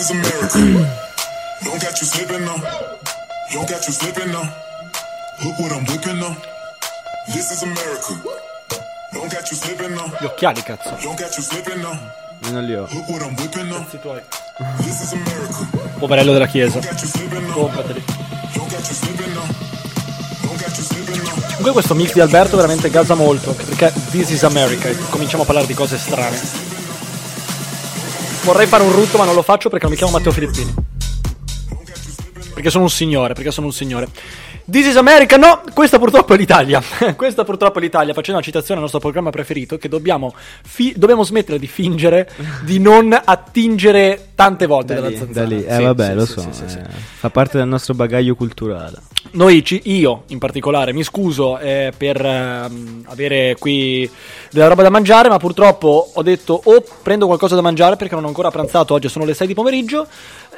is America. Don't got you slipping now. Don't got you slipping now. Look what I'm whipping now. This is America. Don't got you slipping now. Gli occhiali, cazzo. Don't got you slipping now. Io non li ho. Look what I'm whipping now. This is America. Poverello della chiesa. Don't got you slipping now. Comprateli. Don't got you slipping now. Don't got you slipping now. Comunque questo mix di Alberto veramente gasa molto, perché This is America, e cominciamo a parlare di cose strane. Vorrei fare un rutto ma non lo faccio perché non mi chiamo Matteo Filippini. Perché sono un signore, perché sono un signore. This is America, no, questa purtroppo è l'Italia. questa purtroppo è l'Italia, facendo una citazione al nostro programma preferito, che dobbiamo, fi- dobbiamo smettere di fingere di non attingere tante volte Da dalla lì, zanzara. da lì. Eh Sì, vabbè, sì, lo sì, so. eh, Fa parte del nostro bagaglio culturale. Noi, ci- io in particolare, mi scuso eh, per ehm, avere qui della roba da mangiare, ma purtroppo ho detto o prendo qualcosa da mangiare perché non ho ancora pranzato, oggi sono le 6 di pomeriggio,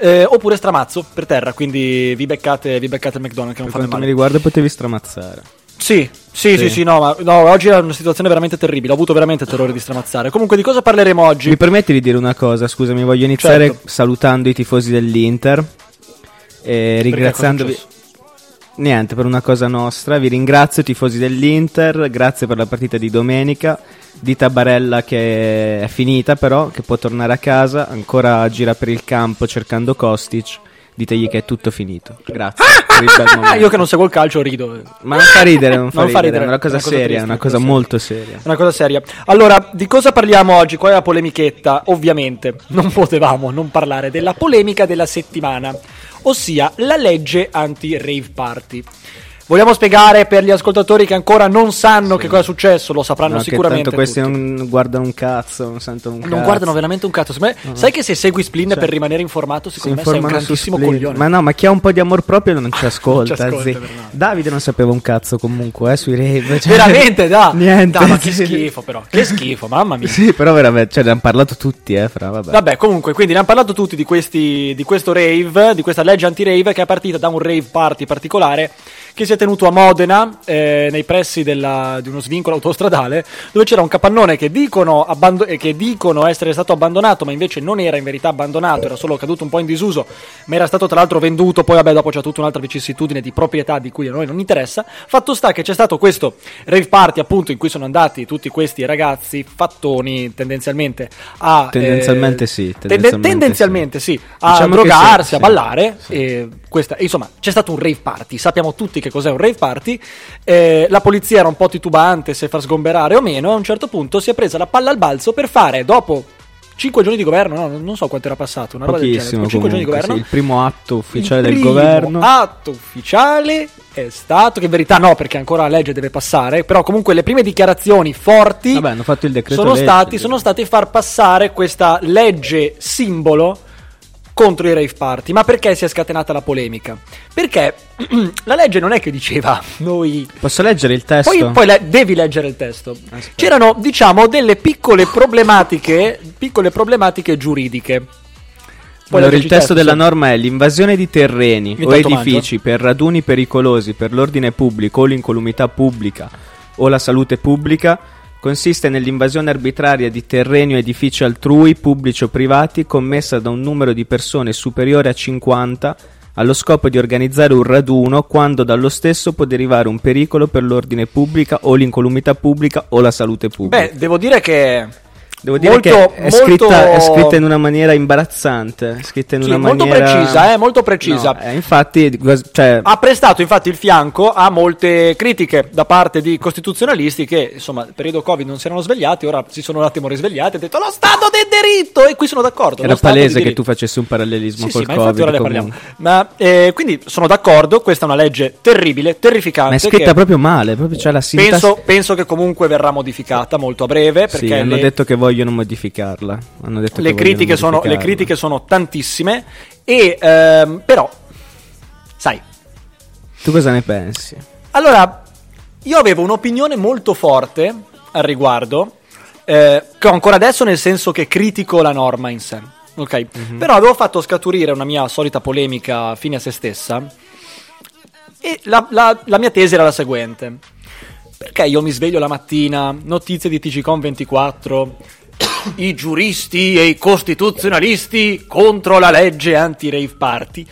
eh, oppure stramazzo per terra, quindi vi beccate, vi beccate il McDonald's che non Per fa quanto mi male. riguarda potevi stramazzare. Sì, sì, sì, Sì. sì, no, ma no, oggi è una situazione veramente terribile, ho avuto veramente terrore di stramazzare. Comunque di cosa parleremo oggi? Mi permetti di dire una cosa? Scusami, voglio iniziare Certo. salutando i tifosi dell'Inter e ringraziandovi. Niente, per una cosa nostra, vi ringrazio tifosi dell'Inter, grazie per la partita di domenica. Dite a Barella che è finita però, che può tornare a casa, ancora gira per il campo cercando Kostic. Ditegli che è tutto finito. Grazie. bel Ah, momento. io che non seguo il calcio rido. Ma non fa ridere, non fa Non fa ridere, ridere, è una cosa una cosa seria, triste, è una cosa molto seria. Una cosa seria. Allora, di cosa parliamo oggi? Qual è la polemichetta? Ovviamente non potevamo non parlare della polemica della settimana, ossia la legge anti-rave party. Vogliamo spiegare per gli ascoltatori che ancora non sanno che cosa è successo, lo sapranno No, sicuramente. tanto questi tutti. non guardano un cazzo, non sentono un cazzo. Non guardano veramente un cazzo. Me- Sai che se segui Splin Cioè, per rimanere informato, Si secondo me sei un grandissimo coglione. Ma no, ma chi ha un po' di amor proprio non ci ascolta. ascolta, zi. Bernardo. Davide non sapeva un cazzo comunque, eh, sui rave. cioè- Veramente, da. Niente. Da, ma che sì. schifo, però. Che schifo, mamma mia. Sì, però veramente, cioè, ne hanno parlato tutti, eh, fra, vabbè. Vabbè, comunque, quindi ne hanno parlato tutti di, questi, di questo rave, di questa legge anti-rave che è partita da un rave party particolare che si è tenuto a Modena, eh, nei pressi della- di uno svincolo autostradale, dove c'era un capannone che dicono, abbando- eh, che dicono essere stato abbandonato, ma invece non era in verità abbandonato, era solo caduto un po' in disuso, ma era stato tra l'altro venduto, poi vabbè dopo c'è tutta un'altra vicissitudine di proprietà di cui a noi non interessa. Fatto sta che c'è stato questo rave party appunto in cui sono andati tutti questi ragazzi fattoni tendenzialmente a... Tendenzialmente eh, sì, tende- tendenzialmente tendenzialmente sì, a Diciamo drogarsi, sì, a sì, ballare. sì. E questa, insomma, c'è stato un rave party. Sappiamo tutti che cos'è un rave party. Eh, la polizia era un po' titubante se far sgomberare o meno. A un certo punto si è presa la palla al balzo per fare dopo. 5 giorni di governo, no, non so quanto era passato, una roba del genere. Pochissimo, 5 giorni di comunque, governo. sì, il primo atto ufficiale Il del primo governo. atto ufficiale è stato, che in verità no, perché ancora la legge deve passare, però comunque le prime dichiarazioni forti Vabbè, hanno fatto il decreto sono legge, stati, sono stati far passare questa legge simbolo contro i rave party. Ma perché si è scatenata la polemica? Perché la legge non è che diceva noi Posso leggere il testo? poi, poi le- devi leggere il testo. Aspetta. C'erano, diciamo, delle piccole problematiche, piccole problematiche giuridiche. Poi Allora, il testo della norma è l'invasione di terreni o edifici per raduni pericolosi per l'ordine pubblico o l'incolumità pubblica o la salute pubblica consiste nell'invasione arbitraria di terreni o edifici altrui, pubblici o privati, commessa da un numero di persone superiore a 50 allo scopo di organizzare un raduno quando dallo stesso può derivare un pericolo per l'ordine pubblica o l'incolumità pubblica o la salute pubblica. Beh, devo dire che. Devo dire molto- che è, scritta, molto- è scritta in una maniera imbarazzante. Scritta in Sì, una molto maniera... precisa, eh, molto precisa. No, eh, infatti, cioè, Ha prestato infatti il fianco a molte critiche da parte di costituzionalisti che, insomma, il periodo Covid non si erano svegliati, ora si sono un attimo risvegliati e hanno detto lo Stato del diritto! E qui sono d'accordo. era palese che tu facessi un parallelismo Sì, col sì, ma Covid. ora ne parliamo. comunque. Ma eh, quindi sono d'accordo, questa è una legge terribile, terrificante. Ma è scritta che proprio male, proprio c'è la sintassi. penso, penso che comunque verrà modificata molto a breve Sì, perché hanno le, detto che vogliono modificarla. Hanno detto le che critiche vogliono sono, le critiche sono tantissime e ehm, però, sai, Tu cosa ne pensi? Allora, io avevo un'opinione molto forte al riguardo, eh, che ho ancora adesso nel senso che critico la norma in sé. Ok, però avevo fatto scaturire una mia solita polemica fine a se stessa e la, la- la mia tesi era la seguente. Perché io mi sveglio la mattina, notizie di TGCOM 24, i giuristi e i costituzionalisti contro la legge anti-rave party.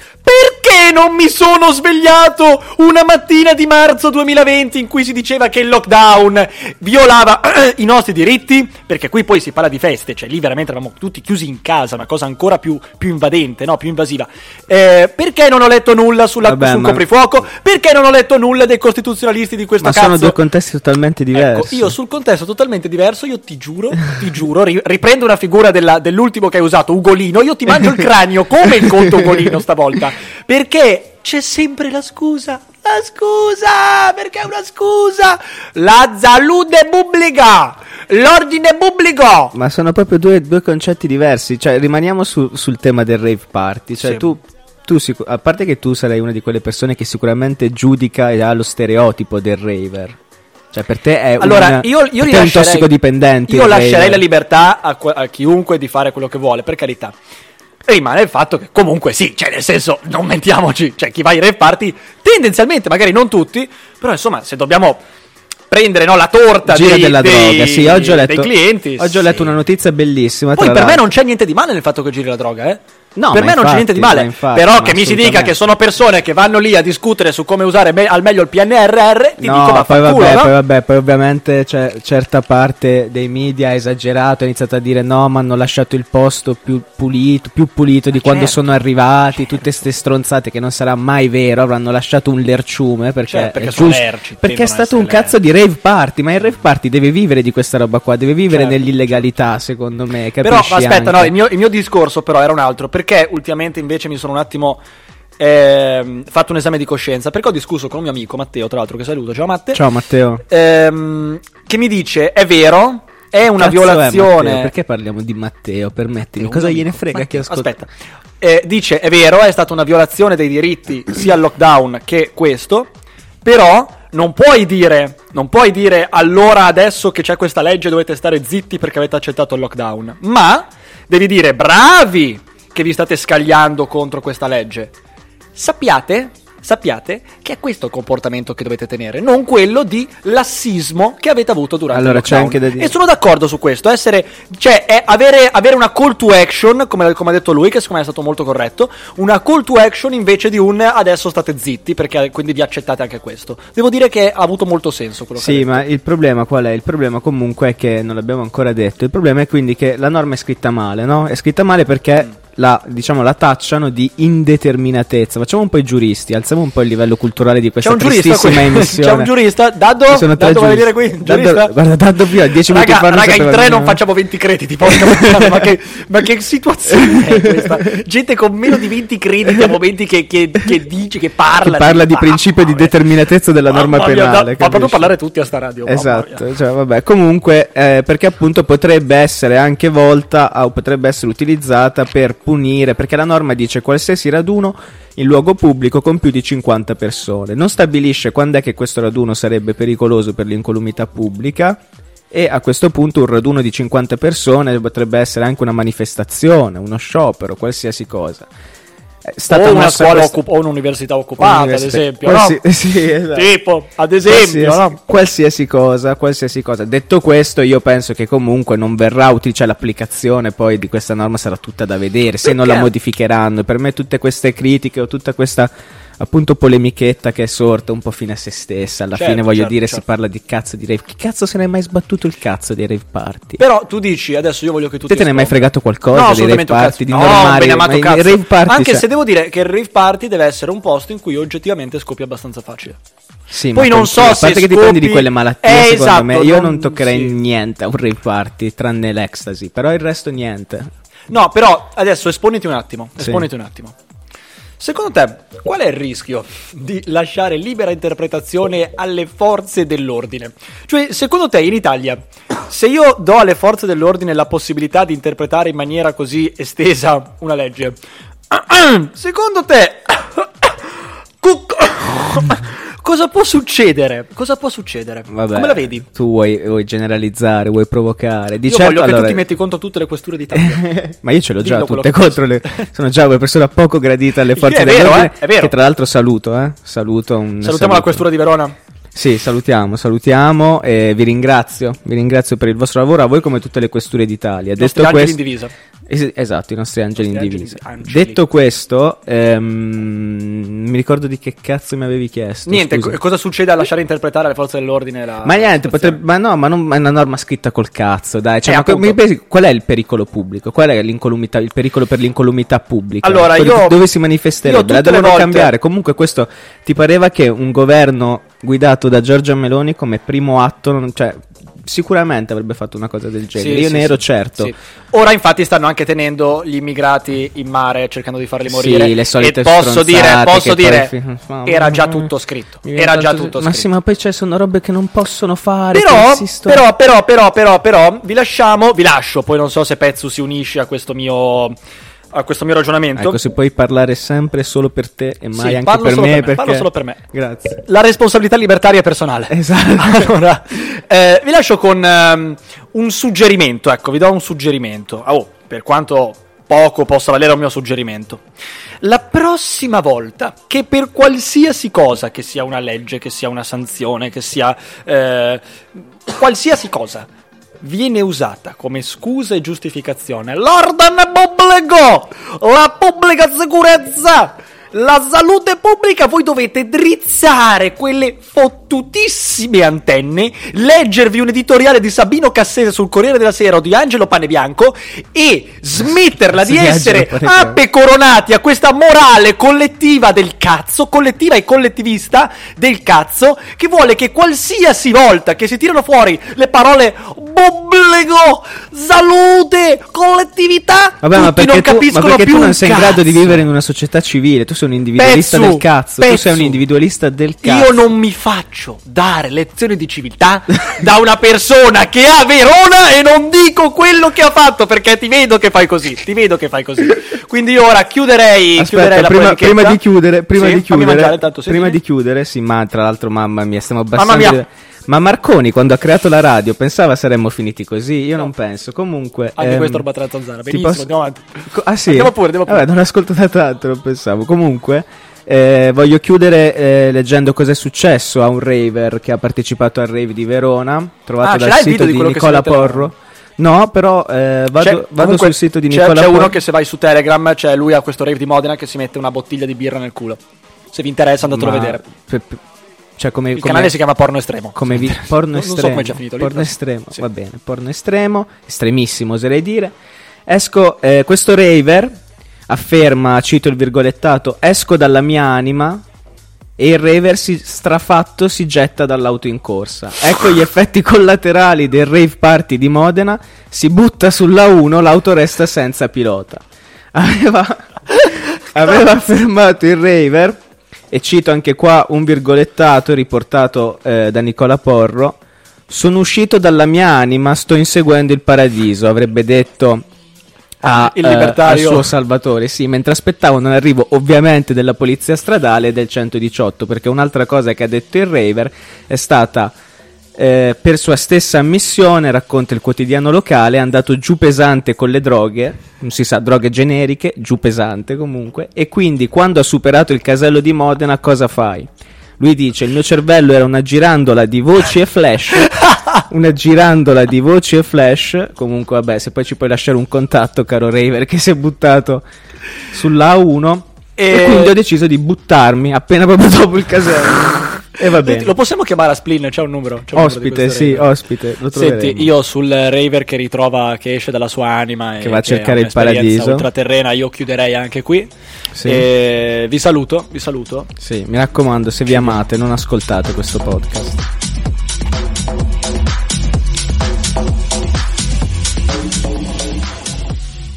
Perché non mi sono svegliato una mattina di marzo 2020 in cui si diceva che il lockdown violava i nostri diritti? Perché qui poi si parla di feste, cioè lì veramente eravamo tutti chiusi in casa, una cosa ancora più, più invadente, no? più invasiva. Eh, perché non ho letto nulla sulla, Vabbè, sul ma- coprifuoco? Perché non ho letto nulla dei costituzionalisti di questa Ma cazzo? sono due contesti totalmente diversi. Ecco, io sul contesto totalmente diverso, io ti giuro, ti giuro, ri- riprendo una figura della- dell'ultimo che hai usato, Ugolino, io ti mangio il cranio come il conto Ugolino stavolta, perché c'è sempre la scusa, la scusa, perché è una scusa, la salute pubblica, l'ordine pubblico. Ma sono proprio due, due concetti diversi. Cioè, rimaniamo su- sul tema del rave party. Cioè, Sì. tu, tu a parte che tu sarai una di quelle persone che sicuramente giudica e ha lo stereotipo del raver. Cioè, per te è Allora, un, io, io per te un tossicodipendente. Io lascerei raver. la libertà a, a chiunque di fare quello che vuole, per carità. Rimane il fatto che comunque sì, cioè nel senso, non mentiamoci, cioè chi va ai rave party, tendenzialmente, magari non tutti, però insomma, se dobbiamo prendere no, la torta Gira dei, della dei- droga. Sì, oggi ho letto, clienti. oggi ho sì. letto una notizia bellissima. Poi per me l'altro. non c'è niente di male nel fatto che giri la droga, eh. No, per ma me non c'è infatti, niente di male. ma infatti, però ma che mi si dica che sono persone che vanno lì a discutere su come usare me- al meglio il PNRR, ti no, dico poi vaffanculo, vabbè, no? poi vabbè, poi ovviamente c'è certa parte dei media ha esagerato, ha iniziato a dire no, ma hanno lasciato il posto più pulito, più pulito di quando certo, sono arrivati, tutte ste stronzate che non sarà mai vero, avranno lasciato un lerciume perché, Certo, perché è giusto- lerci, perché è stato un essere cazzo di rave party, ma il rave party deve vivere di questa roba qua, deve vivere Certo, nell'illegalità, secondo me, Però aspetta, anche? no, il mio, il mio discorso però era un altro, perché ultimamente invece mi sono un attimo ehm, fatto un esame di coscienza, perché ho discusso con un mio amico Matteo, tra l'altro che saluto, ciao Matte, Ciao Matteo. ehm, che mi dice, è vero, è una Cazzo è violazione... Matteo? Perché parliamo di Matteo? Permettimi, È cosa amico. gliene frega Ma- chi ascolta? Aspetta, Eh, dice: È vero, è stata una violazione dei diritti sia il lockdown che questo. Però non puoi dire, non puoi dire allora adesso che c'è questa legge dovete stare zitti perché avete accettato il lockdown. Ma devi dire bravi che vi state scagliando contro questa legge. Sappiate, sappiate che è questo il comportamento che dovete tenere, non quello di lassismo che avete avuto durante Allora, il c'è lockdown. anche da dire- E sono d'accordo su questo, essere, cioè è avere, avere una call to action, come, come ha detto lui, che secondo me è stato molto corretto, una call to action invece di un adesso state zitti, perché quindi vi accettate anche questo. Devo dire che ha avuto molto senso quello che ha Sì, ma il problema qual è? Il problema comunque è che non l'abbiamo ancora detto. Il problema è quindi che la norma è scritta male, no? È scritta male perché la, diciamo, la tacciano di indeterminatezza. Facciamo un po' i giuristi, alziamo un po' il livello culturale di questa tristissima emissione. c'è un giurista, Daddo, Ci sono Daddo vuole giuristi. qui, Daddo- guarda, Daddo più a 10 minuti fa raga, in tre non facciamo 20 crediti, porca puttana, ma, che, ma che situazione è questa? Gente con meno di 20 crediti a momenti che, che, che dice, che parla. Che parla di Mamma principio di determinatezza della norma mia, penale. Fa proprio parlare tutti a sta radio. Esatto, cioè, vabbè. Comunque, eh, perché appunto potrebbe essere anche volta o potrebbe essere utilizzata per punire, perché la norma dice qualsiasi raduno in luogo pubblico con più di 50 persone. Non stabilisce quando è che questo raduno sarebbe pericoloso per l'incolumità pubblica. E a questo punto un raduno di 50 persone potrebbe essere anche una manifestazione, uno sciopero, qualsiasi cosa. È stata o una mossa scuola occup- o un'università occupata, ad Università- esempio. qualsi- no? sì, esatto. Tipo, ad esempio, qualsiasi, no? qualsiasi cosa, qualsiasi cosa. Detto questo, io penso che comunque non verrà utile, cioè l'applicazione poi di questa norma sarà tutta da vedere, se non la Perché? modificheranno. Per me tutte queste critiche o tutta questa appunto polemichetta che è sorta un po' fine a se stessa, alla Certo, fine voglio certo, dire certo. si parla di cazzo di rave. Chi cazzo se ne è mai sbattuto il cazzo dei rave party? Però tu dici, adesso io voglio che tu Te te ne hai mai fregato qualcosa No, dei rave party? Di no, normali, ma i cazzo. rave party, Anche cioè- se devo dire che il rave party deve essere un posto in cui oggettivamente scoppia abbastanza facile. Sì, Poi non so a parte se che dipende di scopi- quelle malattie, Eh, secondo esatto, me. Io non- non toccherei sì. niente a un rave party, tranne l'ecstasy, però il resto niente. No, però adesso esponiti un attimo. Sì. Esponiti un attimo. Secondo te, qual è il rischio di lasciare libera interpretazione alle forze dell'ordine? Cioè, secondo te in Italia, se io do alle forze dell'ordine la possibilità di interpretare in maniera così estesa una legge, secondo te cosa può succedere? Cosa può succedere? Vabbè, Come la vedi? Tu vuoi, vuoi generalizzare, vuoi provocare. Di Io certo, voglio che allora- tu ti metti contro tutte le questure d'Italia. Ma io ce l'ho già Dillo quello tutte contro le. Sono già una persona poco gradita alle forze è vero, dell'ordine. eh, è vero. Che tra l'altro saluto, eh. Saluto un. Salutiamo la saluto. questura di Verona. Sì, salutiamo, salutiamo e vi ringrazio. Vi ringrazio per il vostro lavoro, a voi come tutte le questure d'Italia. I nostri Detto questo, in divisa. Es- esatto, i nostri angeli in divisa. Detto questo, ehm, mi ricordo di che cazzo mi avevi chiesto. Niente, co- cosa succede a lasciare interpretare alle forze dell'ordine la Ma niente, potrebbe, ma no, ma non, ma è una norma scritta col cazzo, dai. Cioè, Eh, ma appunto. mi pensi- qual è il pericolo pubblico? Qual è l'incolumità- il pericolo per l'incolumità pubblica? Allora, io- dove si manifesterebbe? La le devono volte- cambiare. Comunque, questo ti pareva che un governo guidato da Giorgia Meloni come primo atto, non- cioè, sicuramente avrebbe fatto una cosa del genere. Sì, Io sì, ne ero sì. certo. Ora infatti stanno anche tenendo gli immigrati in mare cercando di farli morire. Sì, le solite e posso dire, posso dire fi- era già tutto scritto. Era già tutto Ma scritto. sì, ma poi ci sono robe che non possono fare. Però, però, però, però, però, però, vi lasciamo, vi lascio, poi non so se Pezzu si unisce a questo mio, a questo mio ragionamento. Ecco, se puoi parlare sempre solo per te e mai Sì, anche per me, per me, perché... parlo solo per me. Grazie. La responsabilità libertaria personale. Esatto. Allora, eh, vi lascio con ehm, un suggerimento, ecco, vi do un suggerimento. Oh, per quanto poco possa valere un mio suggerimento. La prossima volta che per qualsiasi cosa, che sia una legge, che sia una sanzione, che sia eh, qualsiasi cosa, viene usata come scusa e giustificazione l'ordine pubblico, la pubblica sicurezza, la salute pubblica, voi dovete drizzare quelle fottutissime antenne, leggervi un editoriale di Sabino Cassese sul Corriere della Sera o di Angelo Panebianco e smetterla di essere Panebianco. apecoronati a questa morale collettiva del cazzo, collettiva e collettivista del cazzo, che vuole che qualsiasi volta che si tirano fuori le parole pubblico, salute, collettività, Vabbè, tutti non tu, capiscono ma perché più tu non sei in grado di cazzo. vivere in una società civile? Tu sei un individualista Pezzu, del cazzo. Tu sei un individualista del cazzo. Io non mi faccio dare lezioni di civiltà da una persona che ha Verona e non dico quello che ha fatto perché ti vedo che fai così. Ti vedo che fai così. Quindi io ora chiuderei, chiuderei Aspetta, la prima, prima di chiudere, prima Sì, di chiudere, mangiare, tanto, sì, prima di chiudere, sì, ma tra l'altro, mamma mia, stiamo Mamma abbassando. mia. Ma Marconi, quando ha creato la radio, pensava saremmo finiti così? Io non penso. Comunque, Anche ehm, questo roba tra zanzara. ti Benissimo, posso- andiamo avanti. Co- ah sì? Andiamo pure, andiamo pure. Vabbè, non ascolto da tanto, non pensavo. Comunque, eh, voglio chiudere eh, leggendo cosa è successo a un raver che ha partecipato al rave di Verona, trovato Ah, dal sito di di, Nicola? Porro. No, però eh, vado, C'è- vado comunque sul sito di c'è- Nicola C'è Porro. uno che se vai su Telegram, c'è lui a questo rave di Modena che si mette una bottiglia di birra nel culo. Se vi interessa andatelo Ma- a vedere. pe- cioè come, Il come- canale si chiama Porno Estremo. come vi- porno Non- estremo. Non so come c'è finito lì. porno estremo, Sì. va bene. Porno estremo, estremissimo oserei dire. Esco, eh, questo raver afferma, cito il virgolettato, esco dalla mia anima e il raver si, strafatto si getta dall'auto in corsa. Ecco gli effetti collaterali del rave party di Modena, si butta sulla 1, l'auto resta senza pilota. Aveva, aveva affermato il raver, e cito anche qua un virgolettato riportato eh, da Nicola Porro, sono uscito dalla mia anima, sto inseguendo il paradiso, avrebbe detto a, Il eh, libertario. al suo salvatore, sì, mentre aspettavano l'arrivo ovviamente della polizia stradale e del 118, perché un'altra cosa che ha detto il Raver è stata eh, per sua stessa ammissione, racconta il quotidiano locale, è andato giù pesante con le droghe, non si sa, droghe generiche, giù pesante comunque, e quindi quando ha superato il casello di Modena cosa fai? Lui dice: Il mio cervello era una girandola di voci e flash. una girandola di voci e flash. Comunque, vabbè, se poi ci puoi lasciare un contatto, caro Raver, che si è buttato sulla A1. E... E- quindi ho deciso di buttarmi appena proprio dopo il casello. E va bene. Lo possiamo chiamare a Splin? C'è un numero. c'è un numero Ospite, questo sì, raver. ospite. Senti, io sul raver che ritrova, che esce dalla sua anima e Che va a cercare il paradiso. ultraterrena, io chiuderei anche qui. Sì. E vi saluto, vi saluto. Sì, mi raccomando, se vi amate, non ascoltate questo podcast.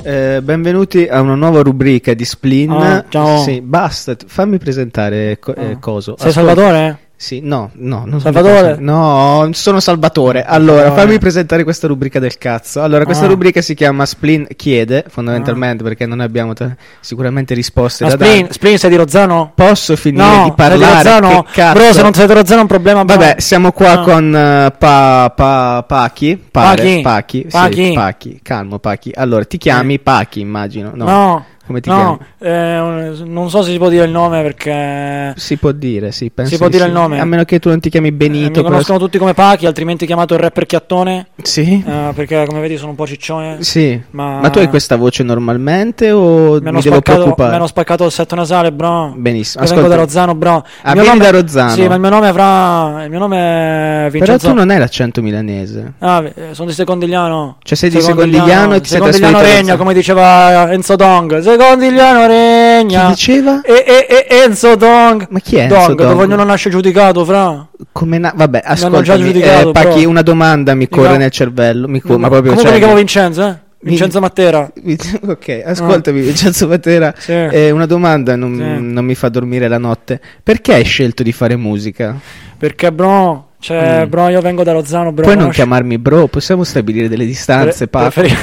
Eh, benvenuti a una nuova rubrica di Splin. Ah, ciao. Sì, basta, fammi presentare co- eh, Ah. coso. Sei Ascolta- Salvatore? Sì, no, no, non Salvatore? No, sono Salvatore. Allora, Salvatore. fammi presentare questa rubrica del cazzo. Allora, questa Ah. rubrica si chiama Splin chiede, fondamentalmente, perché non abbiamo t- sicuramente risposte Ma da Splin, Splin sei di Rozzano? Posso finire No, di sei di parlare? Rozzano? Cazzo? Bro, se non sei di Rozzano è un problema. bro. Vabbè, siamo qua Ah. con eh, pa, pa, Pachi. Pare, Pachi? Pachi. sì, Pachi? Pachi. Calmo, Pachi. Allora, ti chiami Pachi, immagino. No. No. Come ti No, eh, non so se si può dire il nome perché Si può dire, sì, penso Si può di dire sì. il nome? A meno che tu non ti chiami eh, Benito. mi però- conoscono tutti come Pachi, altrimenti chiamato il rapper Chiattone, Sì? eh, perché come vedi sono un po' ciccione. Sì. Ma, Ma tu hai questa voce normalmente o mi mi, devo preoccupare? mi hanno spaccato il setto nasale, bro. Benissimo. Io vengo Ascolta, da Rozzano, bro. Ah, Il mio vieni nome- da Rozzano. Sì, ma il mio nome avrà. Il mio nome è però Vincenzo. tu non hai l'accento milanese. Ah, eh, sono di Secondigliano. Cioè sei di Secondigliano e ti sei Secondigliano a regna, come diceva Enzo Dong. Secondigliano Chi regna. diceva? E, e, e Enzo Dong. Ma chi è Enzo Dong, Dong? ognuno nasce giudicato, fra. Come na- Vabbè, ascoltami, eh, però. una domanda mi corre Dica- nel cervello, mi co- ma proprio Comunque cioè, mi chiamo Vincenzo, eh? Vincenzo Matera. Ok, ascoltami, Vincenzo Matera. Sì. eh, una domanda non, Sì. non mi fa dormire la notte. Perché hai scelto di fare musica? Perché, bro, cioè, Mm. bro, io vengo da Rozzano, bro. Puoi non conosci- chiamarmi bro, possiamo stabilire delle distanze, Pre- preferi-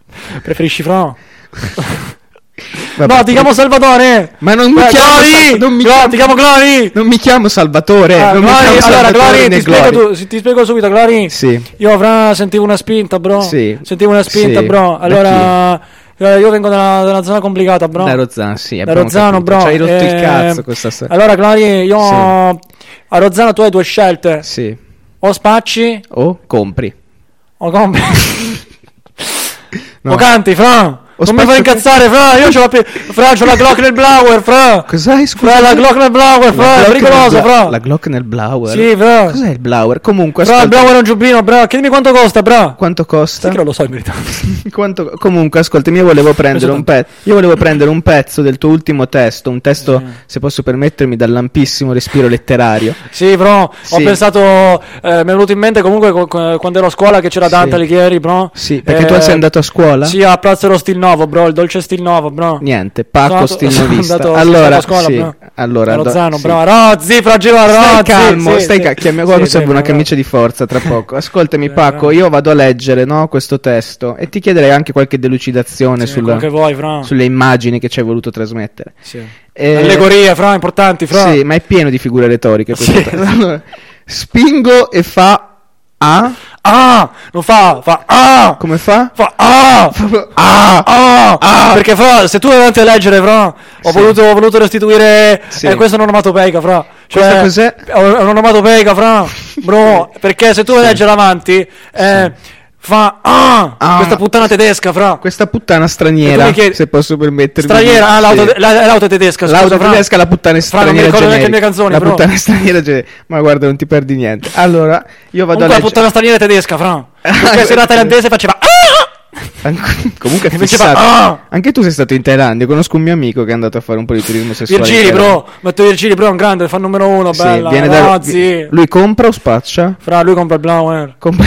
Preferisci Fra? Vabbè, no, ti chiamo Salvatore! Ma non mi Eh, chiamo Glory! Non mi chiamo- ti chiamo Glory! Non mi chiamo Salvatore, Ah, non mi Glory, chiamo allora, Salvatore Glory, ti spiego, tu- ti spiego subito, Glory. Sì. Io Fra sentivo una spinta, bro. Sì. Sentivo una spinta, Sì. bro. Allora, eh, io vengo da, una zona complicata, bro. Da Rozzano, sì, Da Rozzano, bro. Ci hai rotto il Eh, cazzo questa sera. Allora, Glory, io Sì. a Rozzano tu hai due scelte: Sì. o spacci O compri. o compri. No. O canti, Fra non mi fai incazzare, fra. Io ce la, pe- fra, c'ho la Glock nel Blower, fra. Cos'hai, scusa? Fra, la Glock nel Blower, fra. È pericoloso, fra. La Glock nel Blower? Sì, fra. Cos'è il Blower? Comunque, Fra, il Blower è un giubbino, bra. Chiedimi quanto costa, bra. Quanto costa? Sì, che non lo so in verità. quanto... Comunque, ascoltami, io volevo prendere un pezzo. Io volevo prendere un pezzo del tuo ultimo testo. Un testo, eh. se posso permettermi, dal lampissimo respiro letterario. Sì, bro. Sì. Ho pensato. Eh, mi è venuto in mente comunque quando ero a scuola che c'era Dante sì. Alighieri, bro. Sì, perché eh, tu sei andato a scuola? Sì, a Plazzero Stil 9 nuovo, bro. Il dolce stil nuovo, bro. Niente, Paco stil novista. Andato, allora, scuola, sì, bro. allora Rozzano, do, bro. Sì. Rozzi, fragilo Rozzi. Stai calmo, sì, stai calmo. Chiami qua, serve una camicia di forza tra poco. Ascoltami, Paco, io vado a leggere, no, questo testo e ti chiederei anche qualche delucidazione sulla, vuoi, sulle immagini che ci hai voluto trasmettere. Sì. Eh, Allegorie, fra, importanti, fra. Sì, ma è pieno di figure retoriche. Sì. Spingo e fa a Ah, non fa, fa ah. Come fa? Fa ah! Ah! Ah! Perché fra, se tu vai avanti a leggere, fra, ho, Sì. voluto, ho voluto restituire. Sì. Eh, questa è un'onomatopeica, fra. Cioè, Questa cos'è? È un'onomatopeica, fra. Bro, perché se tu vai a leggere avanti, eh, fa ah! Ah. Questa puttana tedesca, fra. Questa puttana straniera, chiedi- se posso permettermi. Straniera, ah, l'auto, Sì. la- l'auto tedesca, scusa, L'auto fra. tedesca, la puttana Fra, non mi straniera ricordo neanche le mie canzoni, La bro. puttana straniera generica. Ma guarda, non ti perdi niente. Allora, io vado Comunque a la leggere. puttana straniera tedesca, fra. Perché se ecco. era thailandese faceva ah! Anc- Comunque è fissato. "Ah!" Anche tu sei stato in Thailandia. Conosco un mio amico che è andato a fare un po' di turismo sessuale. Virgili, bro. Metto Virgili, bro, è un grande, fa il numero uno, Sì, bella. viene da-. Lui compra o spaccia? Fra, lui compra il blower. Compra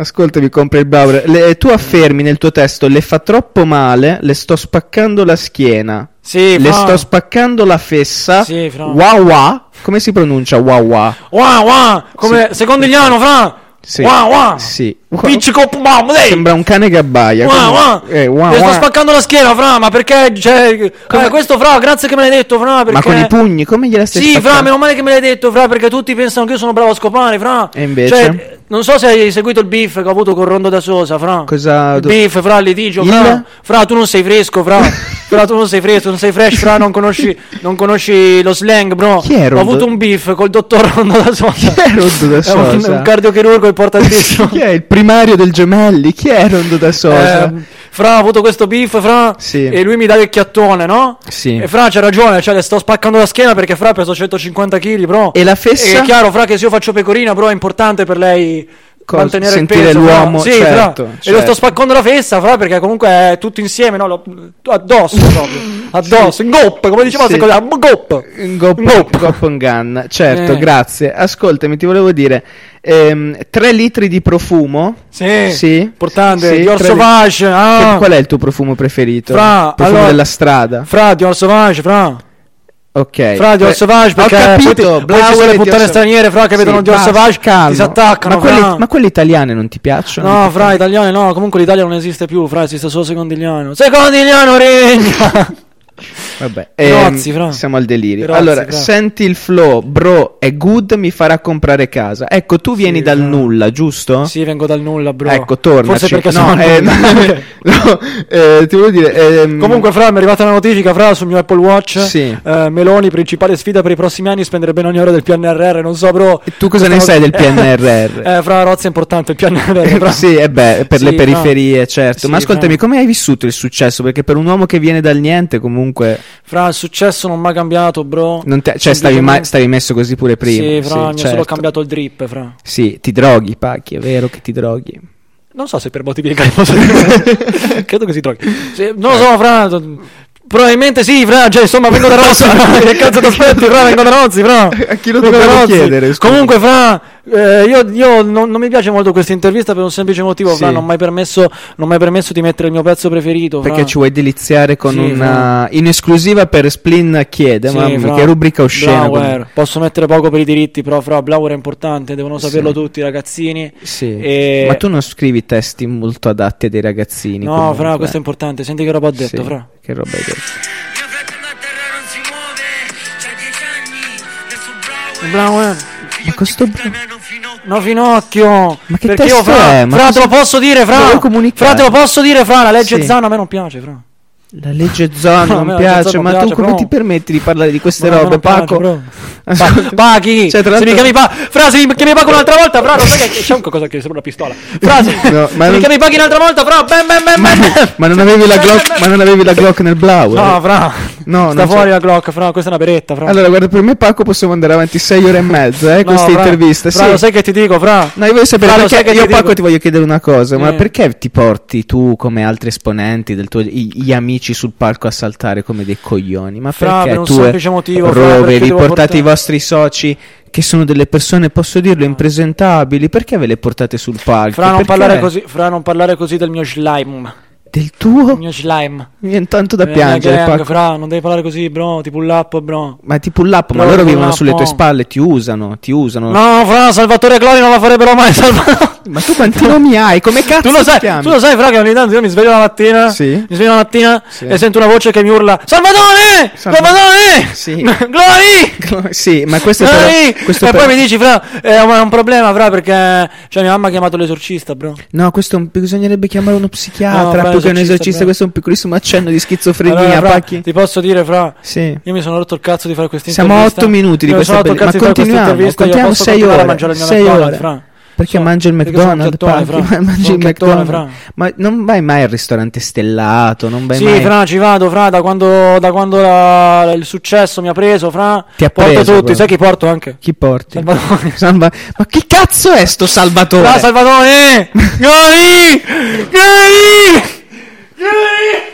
Ascoltami, compra il Bauer. Le- tu affermi nel tuo testo: le fa troppo male, le sto spaccando la schiena. Sì, le fra. sto spaccando la fessa. Sì, fra. Wow wow. Come si pronuncia wow wow? Wow, wow, come secondigliano, fra. Sì. Wow, wow. Sì. Picci coppo, mamma, dai. Sembra un cane che abbaia. Wow, wow. Eh, wow, Le sto wow. spaccando la schiena, fra, ma perché, cioè, Come- eh, questo, fra, grazie che me l'hai detto, fra, perché... Ma con i pugni, come gliela stai Sì, fra, spaccando? meno male che me l'hai detto, fra, perché tutti pensano che io sono bravo a scopare, fra. E invece? Cioè, non so se hai seguito il beef che ho avuto con Rondo da Sosa, fra. Cosa- Il beef, fra, il litigio, Il? fra. Fra, tu non sei fresco, fra. fra, tu non sei fresco, non sei fresh, fra, non conosci, non conosci lo slang, bro. Chi è Ho Rondo? avuto un beef col dottor Rondo da Sosa. Chi è Rondo da È un, Sosa? un cardiochirurgo importantissimo. Chi è il primario del Gemelli? Chi è Rondo da Sosa? Eh, fra ha avuto questo beef, fra, Sì. e lui mi dà il chiattone, no? Sì. E fra c'ha ragione, cioè le sto spaccando la schiena perché fra peso 150 kg, bro. E la fessa? è chiaro, fra, che se io faccio pecorina, bro, è importante per lei mantenere Sentire il peso. l'uomo, sì, certo, fra. E lo certo. sto spaccando la fessa, fra, perché comunque è tutto insieme, no? Lo- addosso proprio. Addosso, in goppa, come diceva Sì. sì. goppa. Gop, Gop. Gop Gun. Certo, Eh. grazie. Ascoltami, ti volevo dire: 3 litri di profumo. Sì, Sì, importante. sì, Dior tre li- Sauvage, ah. Qual è il tuo profumo preferito? Fra, profumo allora- della strada. Fra, Dior Sauvage, fra. Ok. Fra Dior Sauvage ho perché capito, poi, poi le puttane straniere fra che Sì, vedono Dior Sauvage calmo. si attaccano Ma quelle, fra. ma quelle italiane non ti piacciono? no fra italiane no comunque l'Italia non esiste più fra esiste solo Secondigliano Secondigliano regna Vabbè, Rozzi, ehm, fra. siamo al delirio. Rozzi, allora, fra. senti il flow, bro, è good, mi farà comprare casa. Ecco, tu vieni Sì, dal fra. nulla, giusto? Sì, vengo dal nulla, bro. Ecco, tornaci. Forse perché no, sono eh, no, eh, ti volevo dire... ehm, Comunque, Fra, mi è arrivata una notifica, Fra, sul mio Apple Watch. Sì. Eh, Meloni, principale sfida per i prossimi anni, spendere ben ogni ora del PNRR. Non so, bro. E tu cosa ne sai del PNRR? Eh, Fra, Rozzi è importante il PNRR. Sì, e beh, per Sì, le no. periferie, certo. Sì, Ma ascoltami, fra. come hai vissuto il successo? Perché per un uomo che viene dal niente, comunque. Fra, il successo non mi ha cambiato, bro. Non te- cioè, stavi, ma- stavi messo così pure prima. Sì, Fra, mi ha certo. solo cambiato il drip, Fra. Sì, ti droghi, Pacchi, è vero che ti droghi. Non so se per motivi legali posso dire. Credo che si droghi. Sì, non lo so, Fra. Probabilmente sì, Fra. Cioè, insomma, vengo da Rozzi. Che cazzo ti aspetti, Fra? Vengo da Rozzi, Fra. A chi lo dobbiamo Rozzi. chiedere, scusa? Comunque, Fra. Eh, io io non, non mi piace molto questa intervista per un semplice motivo, Fra. Sì. Non mi hai permesso, non mi hai permesso di mettere il mio pezzo preferito. Fra. Perché ci vuoi deliziare con Sì, una. In esclusiva per Splin chiede, Sì, ma Fra. che rubrica oscena. Blauer. comunque. Posso mettere poco per i diritti, però Fra Blauer è importante, devono saperlo Sì. tutti i ragazzini. Sì. E- Ma tu non scrivi testi molto adatti a dei ragazzini. No, comunque. Fra, questo è importante. Senti che roba ho detto, Sì, Fra. Che roba hai detto? Blauer. Ma questo bra- No, Finocchio. Ma che Perché io, fra, è? Ma fra, cosa- te lo posso dire, fra. Fra, te lo posso dire, fra. La legge Sì. Zana a me non piace, fra. La legge Zon No, non piace, ma non tu piace, come però- ti permetti di parlare di queste Ma robe, non piace, Paco? Ascolta- Pa- Pachi, Cioè, se mi chiami pa- Fra, se mi chiami Paco un'altra volta, fra, non sai che c'è un qualcosa che sembra una pistola. Fra, se, No, ma se mi non- chiami Pachi un'altra volta, fra, bam, bam, bam, bam. Ma non avevi la Glock, ma non avevi la Glock nel blau? No, fra. No, sta fuori c'è. la Glock, fra, questa è una beretta, fra. Allora, guarda, per me Paco possiamo andare avanti sei ore e mezza, eh, No, queste fra, interviste. Fra, sì. lo sai che ti dico, fra? No, io voglio sapere Fra, perché io ti Paco ti voglio chiedere una cosa, ma Eh. perché ti porti tu come altri esponenti del tuo gli amici sul palco a saltare come dei coglioni? Ma Fra, perché per tu semplice motivo, roveri, portate portare- i vostri soci che sono delle persone, posso dirlo, impresentabili, perché ve le portate sul palco? Fra non, parlare così, fra non parlare così del mio slime. Del tuo? Il mio slime. Mi viene tanto da Eh, piangere, gang, fra, non devi parlare così, bro. Ti pull up, bro. Ma ti pull up, ma Bro, loro pull vivono up, sulle tue spalle, ti usano, ti usano. No, fra, Salvatore Clori non la farebbero mai. Ma tu quanti nomi hai? Come cazzo Tu lo, sai, chiami? tu lo sai, fra, che ogni tanto io mi sveglio la mattina. Sì. Mi sveglio la mattina Sì. e sento una voce che mi urla: Salvatore! Salva- Salvatore! Sì. Glory! sì, ma questo è Glory! però, questo e per- poi mi dici, fra, è un, è un problema, fra, perché. Cioè, mia mamma ha chiamato l'esorcista, bro. No, questo è bisognerebbe chiamare uno No, psichiatra fra, più che un esorcista. Questo è un piccolissimo accenno di schizofrenia. Allora, fra, ti posso dire, fra. Sì. Io mi sono rotto il cazzo di fare questa Siamo a intervista. otto minuti di Io questa bella- ma di continuiamo, continuare a ore, mangiare il mio sei McDonald's, ore. fra. Perché So- mangi il McDonald's, Pacchi? fra. mangi il chiottone, McDonald's. fra. Ma non vai mai al ristorante stellato, non vai Sì, mai. fra, ci vado, fra, da quando, da quando la- il successo mi ha preso, fra. Ti ha porto preso, tutti, però. sai chi porto anche? Chi porti? Salvatore. Salva- Ma che cazzo è sto Salvatore? Fra, Salvatore! Goli! Goli! Goli!